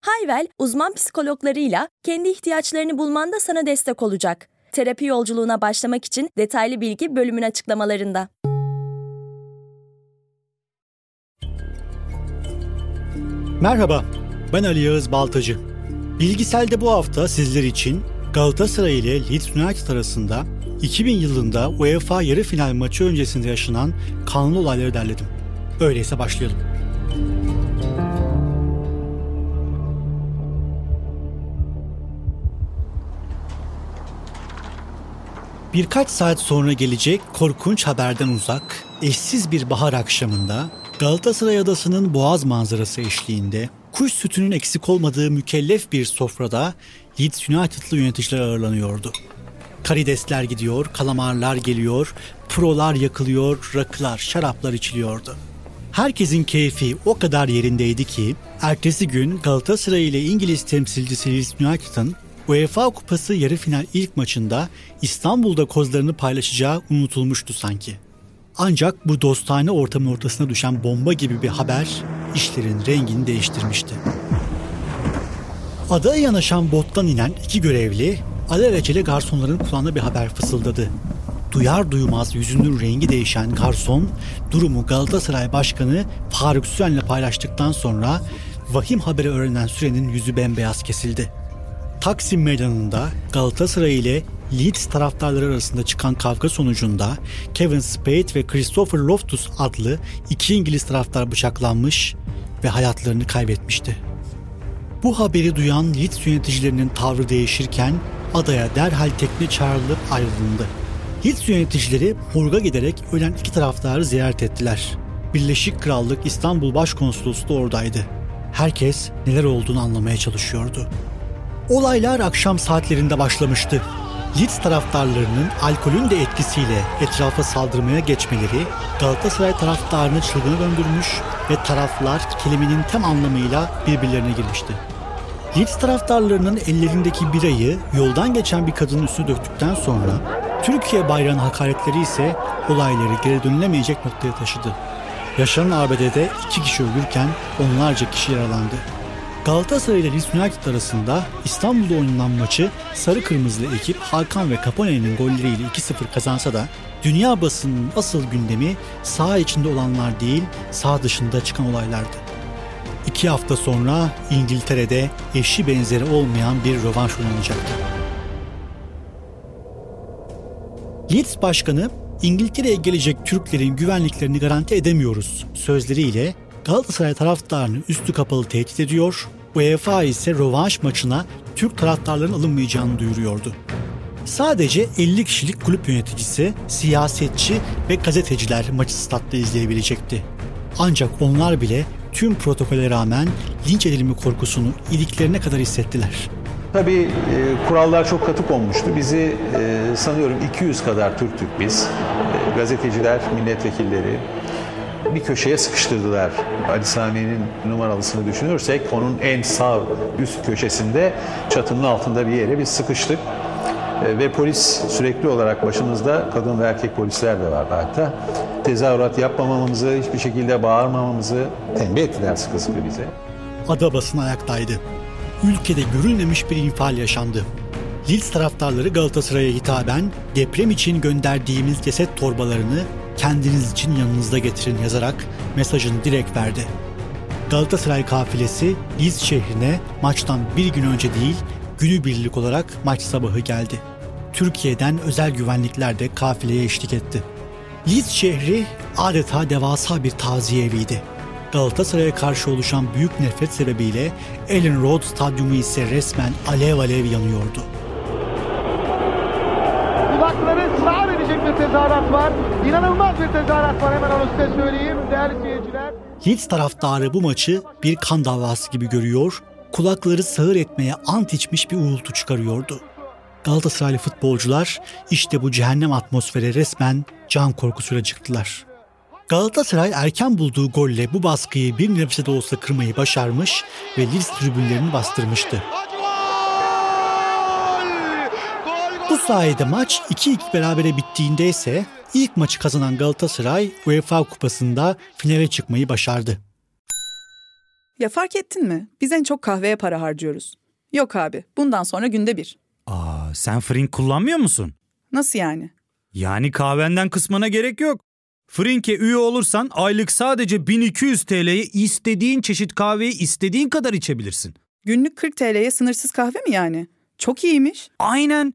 Hayvel, uzman psikologlarıyla kendi ihtiyaçlarını bulmanda sana destek olacak. Terapi yolculuğuna başlamak için detaylı bilgi bölümün açıklamalarında. Merhaba, ben Ali Yağız Baltacı. Bilgisel'de bu hafta sizler için Galatasaray ile Leeds United arasında 2000 yılında UEFA yarı final maçı öncesinde yaşanan kanlı olayları derledim. Öyleyse başlayalım. Birkaç saat sonra gelecek korkunç haberden uzak, eşsiz bir bahar akşamında Galatasaray Adası'nın boğaz manzarası eşliğinde kuş sütünün eksik olmadığı mükellef bir sofrada Leeds United'lı yöneticiler ağırlanıyordu. Karidesler gidiyor, kalamarlar geliyor, prolar yakılıyor, rakılar, şaraplar içiliyordu. Herkesin keyfi o kadar yerindeydi ki ertesi gün Galatasaray ile İngiliz temsilcisi Leeds United'ın UEFA Kupası yarı final ilk maçında İstanbul'da kozlarını paylaşacağı unutulmuştu sanki. Ancak bu dostane ortamın ortasına düşen bomba gibi bir haber işlerin rengini değiştirmişti. Adaya yanaşan bottan inen iki görevli alelacele garsonların kulağına bir haber fısıldadı. Duyar duymaz yüzünün rengi değişen garson durumu Galatasaray Başkanı Faruk Süren'le paylaştıktan sonra vahim haberi öğrenen Süren'in yüzü bembeyaz kesildi. Taksim Meydanı'nda Galatasaray ile Leeds taraftarları arasında çıkan kavga sonucunda Kevin Spade ve Christopher Loftus adlı iki İngiliz taraftar bıçaklanmış ve hayatlarını kaybetmişti. Bu haberi duyan Leeds yöneticilerinin tavrı değişirken adaya derhal tekne çağrılıp ayrılındı. Leeds yöneticileri morga giderek ölen iki taraftarı ziyaret ettiler. Birleşik Krallık İstanbul Başkonsolosluğu da oradaydı. Herkes neler olduğunu anlamaya çalışıyordu. Olaylar akşam saatlerinde başlamıştı. Leeds taraftarlarının alkolün de etkisiyle etrafa saldırmaya geçmeleri Galatasaray taraftarını çılgına döndürmüş ve taraflar kelimenin tam anlamıyla birbirlerine girmişti. Leeds taraftarlarının ellerindeki birayı yoldan geçen bir kadının üstüne döktükten sonra Türkiye bayrağının hakaretleri ise olayları geri dönülemeyecek noktaya taşıdı. Yaşanan arbedede iki kişi ölürken onlarca kişi yaralandı. Galatasaray ile Leeds United arasında İstanbul'da oynanan maçı sarı kırmızılı ekip Hakan ve Capone'nin golleriyle 2-0 kazansa da dünya basının asıl gündemi saha içinde olanlar değil saha dışında çıkan olaylardı. İki hafta sonra İngiltere'de eşi benzeri olmayan bir rövanş oynanacaktı. Leeds Başkanı İngiltere'ye gelecek Türklerin güvenliklerini garanti edemiyoruz sözleriyle Galatasaray taraftarını üstü kapalı tehdit ediyor, UEFA ise rövanş maçına Türk taraftarların alınmayacağını duyuruyordu. Sadece 50 kişilik kulüp yöneticisi, siyasetçi ve gazeteciler maçı statta izleyebilecekti. Ancak onlar bile tüm protokole rağmen linç edilme korkusunu iliklerine kadar hissettiler. Tabii e, kurallar çok katı konmuştu. Bizi e, sanıyorum 200 kadar Türktük biz. E, gazeteciler, milletvekilleri, bir köşeye sıkıştırdılar. Ali Sami'nin numaralısını düşünürsek onun en sağ üst köşesinde çatının altında bir yere biz sıkıştık. E, ve polis sürekli olarak başımızda kadın ve erkek polisler de vardı hatta. Tezahürat yapmamamızı, hiçbir şekilde bağırmamamızı tembih ettiler sıkı sıkı bize. Ada basını ayaktaydı. Ülkede görülmemiş bir infial yaşandı. Leeds taraftarları Galatasaray'a hitaben deprem için gönderdiğimiz ceset torbalarını kendiniz için yanınızda getirin yazarak mesajını direkt verdi. Galatasaray kafilesi Liz şehrine maçtan bir gün önce değil günübirlik olarak maç sabahı geldi. Türkiye'den özel güvenlikler de kafileye eşlik etti. Liz şehri adeta devasa bir taziye eviydi. Galatasaray'a karşı oluşan büyük nefret sebebiyle Ellen Road Stadyumu ise resmen alev alev yanıyordu. Tezahürat var. İnanılmaz bir tezahürat var hemen onu size söyleyeyim değerli seyirciler. Leeds taraftarı bu maçı bir kan davası gibi görüyor, kulakları sağır etmeye ant içmiş bir uğultu çıkarıyordu. Galatasaraylı futbolcular işte bu cehennem atmosfere resmen can korkusuyla çıktılar. Galatasaray erken bulduğu golle bu baskıyı bir nebze de olsa kırmayı başarmış ve Leeds tribünlerini bastırmıştı. Bu sayede maç 2-2 berabere bittiğinde ise ilk maçı kazanan Galatasaray UEFA Kupası'nda finale çıkmayı başardı. Ya fark ettin mi? Biz en çok kahveye para harcıyoruz. Yok abi, bundan sonra günde bir. Aa, sen Frink kullanmıyor musun? Nasıl yani? Yani kahvenden kısmına gerek yok. Frink'e üye olursan aylık sadece 1200 TL'ye istediğin çeşit kahveyi istediğin kadar içebilirsin. Günlük 40 TL'ye sınırsız kahve mi yani? Çok iyiymiş. Aynen.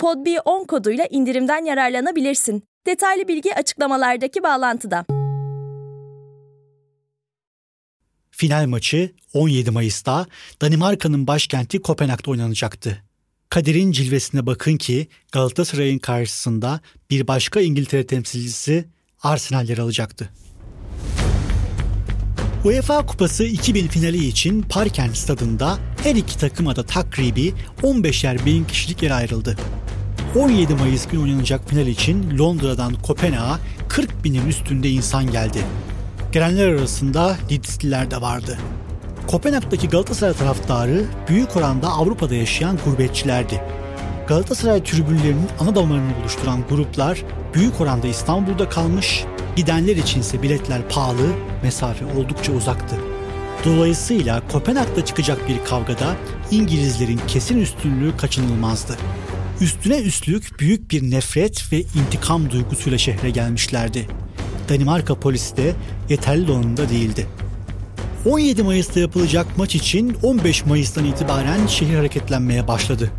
PodB10 koduyla indirimden yararlanabilirsin. Detaylı bilgi açıklamalardaki bağlantıda. Final maçı 17 Mayıs'ta Danimarka'nın başkenti Kopenhag'da oynanacaktı. Kaderin cilvesine bakın ki Galatasaray'ın karşısında bir başka İngiltere temsilcisi Arsenal yer alacaktı. UEFA Kupası 2000 finali için Parken stadında her iki takıma da takribi 15'er bin kişilik yer ayrıldı. 17 Mayıs günü oynanacak final için Londra'dan Kopenhag'a 40 binin üstünde insan geldi. Gelenler arasında Leedsliler de vardı. Kopenhag'daki Galatasaray taraftarı büyük oranda Avrupa'da yaşayan gurbetçilerdi. Galatasaray tribünlerinin ana damarını oluşturan gruplar büyük oranda İstanbul'da kalmış, gidenler içinse biletler pahalı, mesafe oldukça uzaktı. Dolayısıyla Kopenhag'da çıkacak bir kavgada İngilizlerin kesin üstünlüğü kaçınılmazdı. Üstüne üstlük büyük bir nefret ve intikam duygusuyla şehre gelmişlerdi. Danimarka polisi de yeterli donanımda değildi. 17 Mayıs'ta yapılacak maç için 15 Mayıs'tan itibaren şehir hareketlenmeye başladı.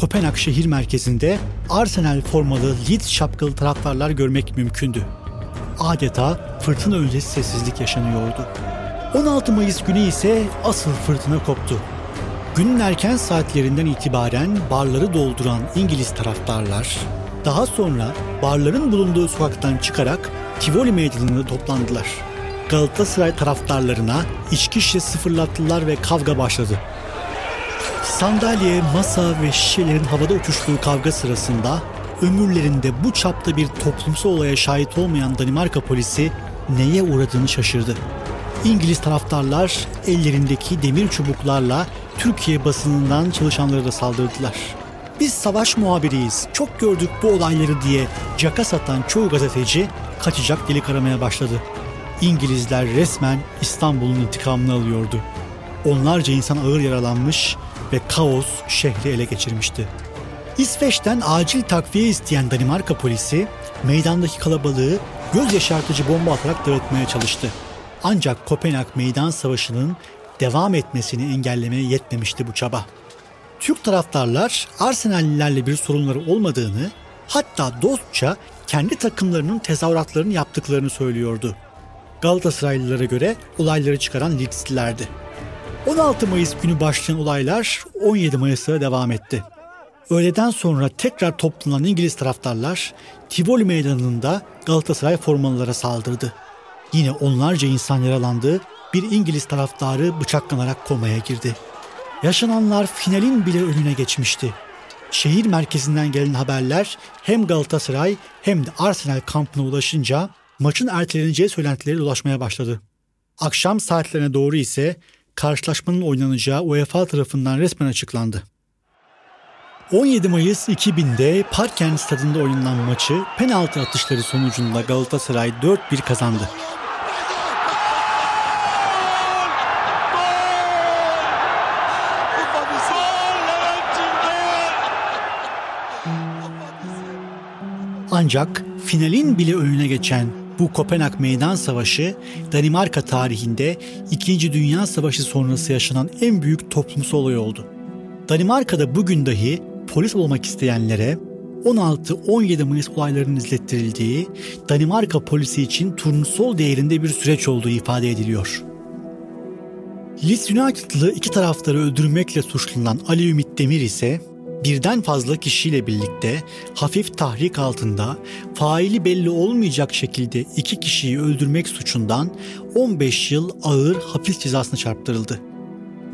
Kopenhag şehir merkezinde Arsenal formalı Leeds şapkalı taraftarlar görmek mümkündü. Adeta fırtına öncesi sessizlik yaşanıyordu. 16 Mayıs günü ise asıl fırtına koptu. Günün erken saatlerinden itibaren barları dolduran İngiliz taraftarlar, daha sonra barların bulunduğu sokaktan çıkarak Tivoli Meydanı'nda toplandılar. Galatasaray taraftarlarına içki şişesi fırlattılar ve kavga başladı. Sandalye, masa ve şişelerin havada uçuştuğu kavga sırasında ömürlerinde bu çapta bir toplumsal olaya şahit olmayan Danimarka polisi neye uğradığını şaşırdı. İngiliz taraftarlar ellerindeki demir çubuklarla Türkiye basınından çalışanlara da saldırdılar. Biz savaş muhabiriyiz, çok gördük bu olayları diye caka satan çoğu gazeteci kaçacak delik aramaya başladı. İngilizler resmen İstanbul'un intikamını alıyordu. Onlarca insan ağır yaralanmış ve kaos şehri ele geçirmişti. İsveç'ten acil takviye isteyen Danimarka polisi meydandaki kalabalığı göz yaşartıcı bomba atarak dağıtmaya çalıştı. Ancak Kopenhag Meydan Savaşı'nın devam etmesini engellemeye yetmemişti bu çaba. Türk taraftarlar Arsenallilerle bir sorunları olmadığını, hatta dostça kendi takımlarının tezahüratlarını yaptıklarını söylüyordu. Galatasaraylılara göre olayları çıkaran Leedslilerdi. 16 Mayıs günü başlayan olaylar 17 Mayıs'a devam etti. Öğleden sonra tekrar toplanan İngiliz taraftarlar Tivoli Meydanı'nda Galatasaray formalılara saldırdı. Yine onlarca insan yaralandı, bir İngiliz taraftarı bıçaklanarak komaya girdi. Yaşananlar finalin bile önüne geçmişti. Şehir merkezinden gelen haberler hem Galatasaray hem de Arsenal kampına ulaşınca maçın erteleneceği söylentileri dolaşmaya başladı. Akşam saatlerine doğru ise karşılaşmanın oynanacağı UEFA tarafından resmen açıklandı. 17 Mayıs 2000'de Parken stadında oynanan maçı penaltı atışları sonucunda Galatasaray 4-1 kazandı. Ancak finalin bile önüne geçen bu Kopenhag Meydan Savaşı Danimarka tarihinde 2. Dünya Savaşı sonrası yaşanan en büyük toplumsal olay oldu. Danimarka'da bugün dahi polis olmak isteyenlere 16-17 Mayıs olaylarının izlettirildiği Danimarka polisi için turnusol değerinde bir süreç olduğu ifade ediliyor. Leeds United'lı iki taraftarı öldürmekle suçlanan Ali Ümit Demir ise birden fazla kişiyle birlikte hafif tahrik altında faili belli olmayacak şekilde iki kişiyi öldürmek suçundan 15 yıl ağır hapis cezasına çarptırıldı.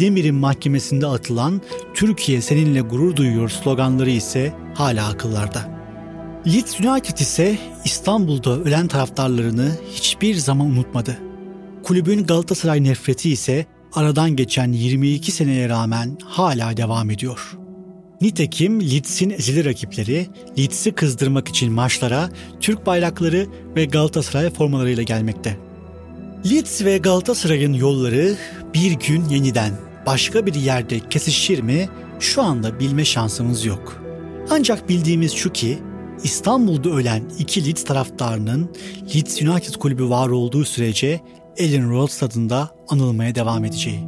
Demir'in mahkemesinde atılan Türkiye seninle gurur duyuyor sloganları ise hala akıllarda. Leeds United ise İstanbul'da ölen taraftarlarını hiçbir zaman unutmadı. Kulübün Galatasaray nefreti ise aradan geçen 22 seneye rağmen hala devam ediyor. Nitekim Leeds'in ezili rakipleri Leeds'i kızdırmak için maçlara Türk bayrakları ve Galatasaray formalarıyla gelmekte. Leeds ve Galatasaray'ın yolları bir gün yeniden başka bir yerde kesişir mi şu anda bilme şansımız yok. Ancak bildiğimiz şu ki İstanbul'da ölen iki Leeds taraftarının Leeds United kulübü var olduğu sürece Ellen Road stadında anılmaya devam edeceği.